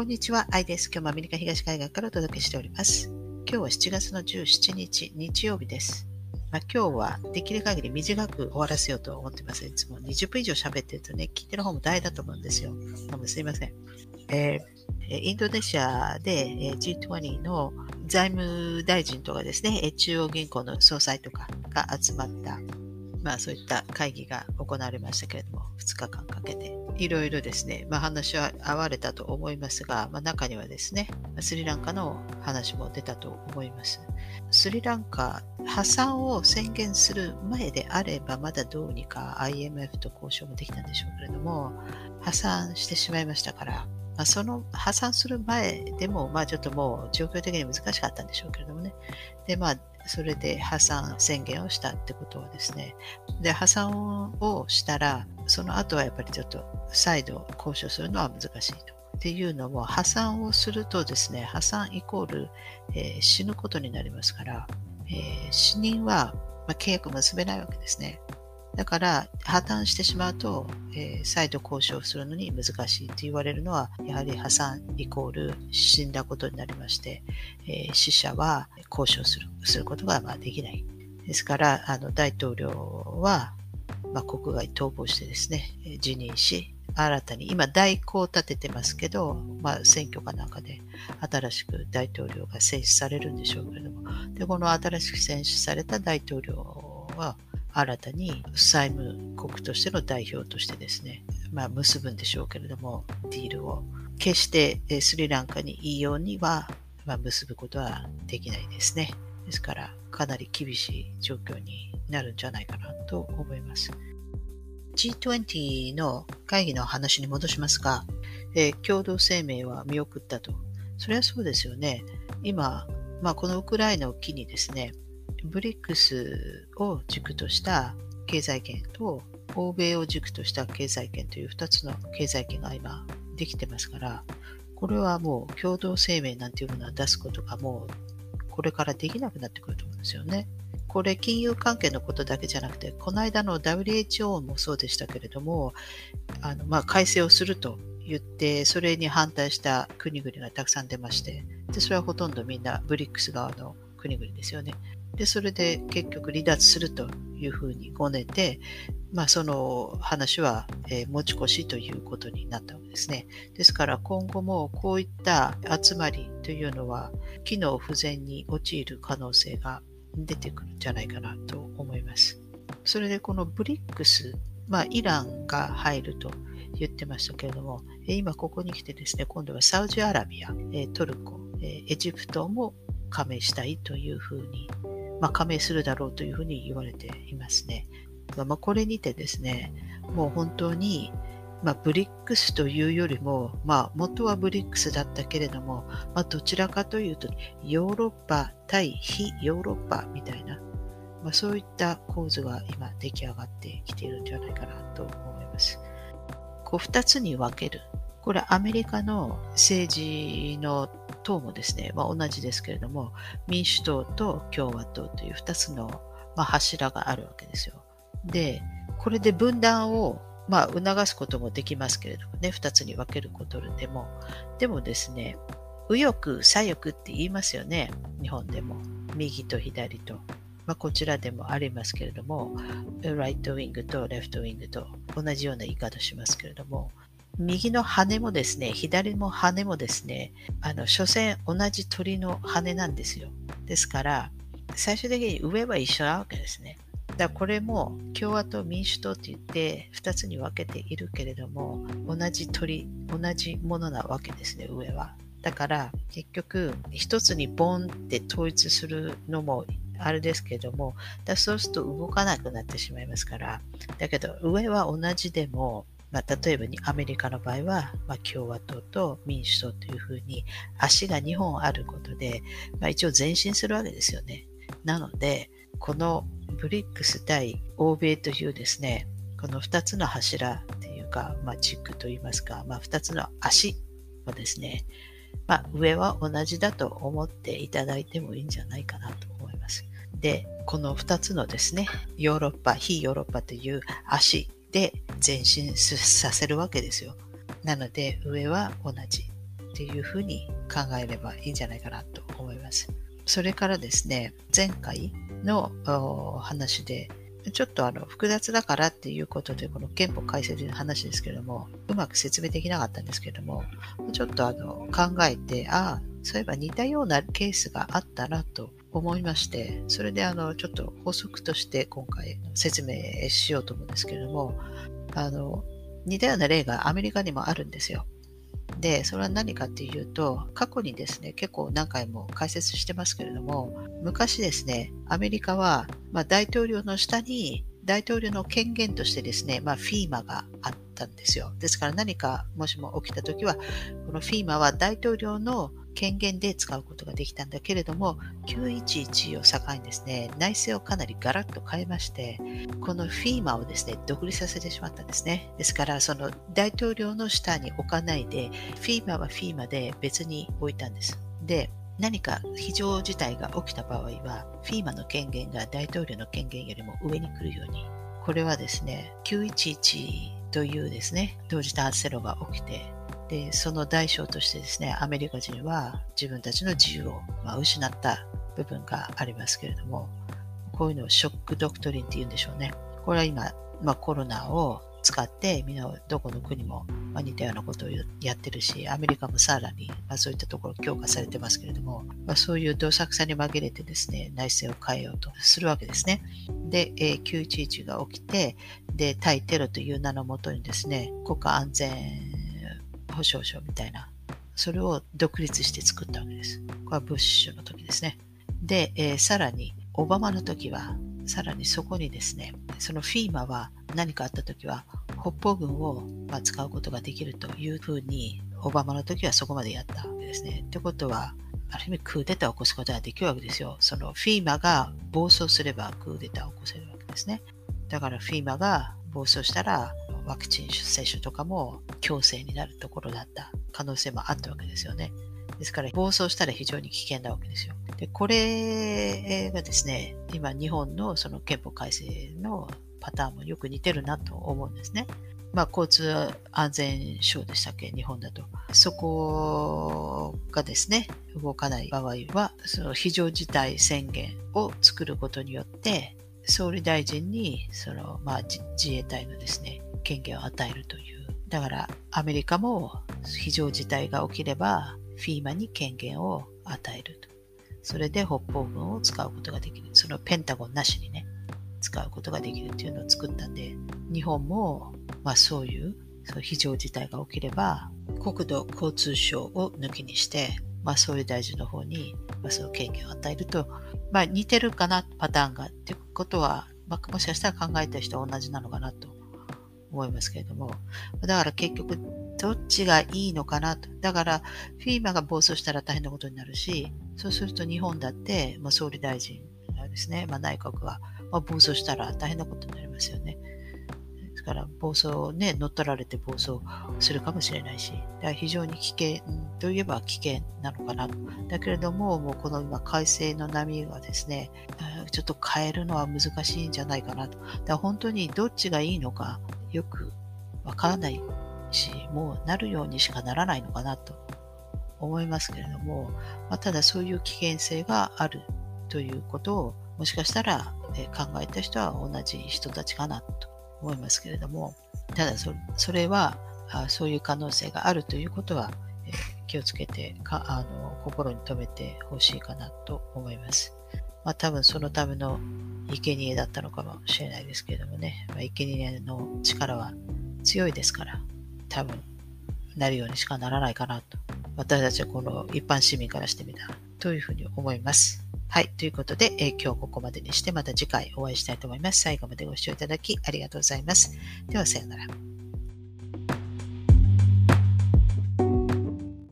こんにちは、アイです。今日もアメリカ東海岸からお届けしております。今日は7月の17日、日曜日です。まあ、今日はできる限り短く終わらせようと思ってます。いつも20分以上喋ってるとね、聞いてる方も大だと思うんですよ。どうもすいません。えー、インドネシアで G20 の財務大臣とかですね、中央銀行の総裁とかが集まったまあそういった会議が行われましたけれども、2日間かけて、いろいろですね、まあ話は合われたと思いますが、まあ中にはですね、スリランカの話も出たと思います。スリランカ、破産を宣言する前であれば、まだどうにか IMF と交渉もできたんでしょうけれども、破産してしまいましたから、まあ、その破産する前でも、まあちょっともう状況的に難しかったんでしょうけれどもね。で、まあそれで破産宣言をしたってことはですね、で、破産をしたら、その後はやっぱりちょっと再度交渉するのは難しいと。っていうのも、破産をするとですね、破産イコール、えー、死ぬことになりますから、えー、死人は、まあ、契約結べないわけですね。だから、破綻してしまうと、えー、再度交渉するのに難しいと言われるのは、やはり破産イコール死んだことになりまして、えー、死者は交渉するすることがまあできない。ですから、あの大統領は、まあ、国外逃亡してですね、辞任し、新たに、今代行を立ててますけど、まあ、選挙かなんかで新しく大統領が選出されるんでしょうけれども、で、この新しく選出された大統領は、新たに債務国としての代表としてですね、まあ、結ぶんでしょうけれども、ディールを。決してスリランカにいいようには、まあ、結ぶことはできないですね。ですから、かなり厳しい状況になるんじゃないかなと思います。G20 の会議の話に戻しますが、えー、共同声明は見送ったと。それはそうですよね。今、まあ、このウクライナを機にですね、ブリックスを軸とした経済圏と欧米を軸とした経済圏という2つの経済圏が今できてますから、これはもう共同声明なんていうものは出すことがもうこれからできなくなってくると思うんですよね。これ金融関係のことだけじゃなくて、この間の WHO もそうでしたけれども、あのまあ、改正をすると言って、それに反対した国々がたくさん出まして、でそれはほとんどみんなブリックス側の国々ですよね。で、それで結局離脱するというふうにごねて、まあ、その話は、え、持ち越しということになったわけですね。ですから今後もこういった集まりというのは機能不全に陥る可能性が出てくるんじゃないかなと思います。それでこのブリックス、まあ、イランが入ると言ってましたけれども、今ここに来てですね、今度はサウジアラビア、トルコ、エジプトも加盟したいというふうにまあ、加盟するだろうというふうに言われていますね。まあ、これにてですね、もう本当に、まあ、ブリックスというよりも、まあ、元はブリックスだったけれども、まあ、どちらかというと、ヨーロッパ対非ヨーロッパみたいな、まあ、そういった構図が今出来上がってきているんじゃないかなと思います。こう二つに分ける。これアメリカの政治の党もですね、まあ、同じですけれども、民主党と共和党という2つの、まあ、柱があるわけですよ。で、これで分断を、まあ、促すこともできますけれどもね、2つに分けることでも。でもですね、右翼、左翼って言いますよね、日本でも。右と左と。まあ、こちらでもありますけれども、ライトウィングとレフトウィングと同じような言い方しますけれども、右の羽もですね、左も羽もですね、あの、所詮同じ鳥の羽なんですよ。ですから、最終的に上は一緒なわけですね。だからこれも共和党、民主党って言って2つに分けているけれども、同じ鳥、同じものなわけですね、上は。だから結局一つにボンって統一するのもあれですけれども、だそうすると動かなくなってしまいますから、だけど上は同じでもまあ、例えばにアメリカの場合は、まあ、共和党と民主党というふうに足が2本あることで、まあ、一応前進するわけですよね。なので、このブリックス対欧米というですね、この2つの柱っていうか、まあ、軸といいますか、まあ、2つの足はですね、まあ、上は同じだと思っていただいてもいいんじゃないかなと思います。で、この2つのですね、ヨーロッパ、非ヨーロッパという足で前進させるわけですよ。なので上は同じっていうふうに考えればいいんじゃないかなと思います。それからですね、前回の話で、ちょっとあの複雑だからっていうことで、この憲法改正という話ですけども、うまく説明できなかったんですけども、ちょっとあの考えて、ああ、そういえば似たようなケースがあったなと思いまして、それであのちょっと法則として今回説明しようと思うんですけれども、あの似たような例がアメリカにもあるんですよ。で、それは何かっていうと、過去にですね、結構何回も解説してますけれども、昔ですね、アメリカは、まあ、大統領の下に大統領の権限としてですね、まあ、フィーマがあったんですよ。ですから何かもしも起きたときは、このフィーマは大統領の権限で使うことができたんだけれども、911を境にですね、内政をかなりガラッと変えまして、このフィーマをですね、独立させてしまったんですね。ですから、その大統領の下に置かないで、フィーマはフィーマで別に置いたんです。で、何か非常事態が起きた場合は、フィーマの権限が大統領の権限よりも上に来るように、これはですね、911というですね、同時多発テロが起きて、で、その代償としてですね、アメリカ人は自分たちの自由を、まあ、失った部分がありますけれども、こういうのをショックドクトリンって言うんでしょうね。これは今、まあ、コロナを使ってみんなどこの国も似たようなことをやってるし、アメリカもさらに、まあ、そういったところ強化されてますけれども、まあ、そういうどさくさに紛れてですね、内政を変えようとするわけですね。で、え、911が起きて、で、対テロという名のもとにですね、国家安全保障省みたいな、それを独立して作ったわけです。これはブッシュの時ですね。で、えー、さらに、オバマの時は、さらにそこにですね、そのフィーマは何かあった時は、北方軍を、使うことができるというふうに、オバマの時はそこまでやったわけですね。ってことは、ある意味クーデターを起こすことができるわけですよ。そのフィーマが暴走すればクーデターを起こせるわけですね。だからフィーマが暴走したらワクチン接種とかも強制になるところだった可能性もあったわけですよね。ですから、暴走したら非常に危険なわけですよ。で、これがですね、今日本のその憲法改正のパターンもよく似てるなと思うんですね。まあ、交通安全省でしたっけ、日本だと。そこがですね、動かない場合は、その非常事態宣言を作ることによって、総理大臣に、その、まあ、自衛隊のですね、権限を与えるという。だからアメリカも非常事態が起きればフィーマに権限を与えると。それで北方軍を使うことができる。そのペンタゴンなしにね、使うことができるっていうのを作ったんで、日本も、まあそういうそう非常事態が起きれば、国土交通省を抜きにして、まあ総理大臣の方に、まあ、その権限を与えると、まあ似てるかな、パターンがってことは、まあ、もしかしたら考えた人は同じなのかなと思いますけれども、だから結局、どっちがいいのかなと。だから、フィーマが暴走したら大変なことになるし、そうすると日本だって、まあ、総理大臣ですね、まあ、内閣が、まあ、暴走したら大変なことになりますよね。ですから、暴走をね、乗っ取られて暴走するかもしれないし、だから非常に危険といえば危険なのかなと。だけれども、もうこの今、改正の波がですね、ちょっと変えるのは難しいんじゃないかなと。だから本当にどっちがいいのか、よくわからないし、もうなるようにしかならないのかなと思いますけれども、まあ、ただそういう危険性があるということを、もしかしたら、考えた人は同じ人たちかなと思いますけれども、ただそれはあそういう可能性があるということは、え気をつけてかあの心に留めてほしいかなと思います。まあ、多分そのための生贄だったのかもしれないですけれどもね、まあ、生贄の力は強いですから、多分なるようにしかならないかなと、私たちはこの一般市民からしてみた、というふうに思います。はい。ということで、えー、今日ここまでにして、また次回お会いしたいと思います。最後までご視聴いただきありがとうございます。では、さようなら。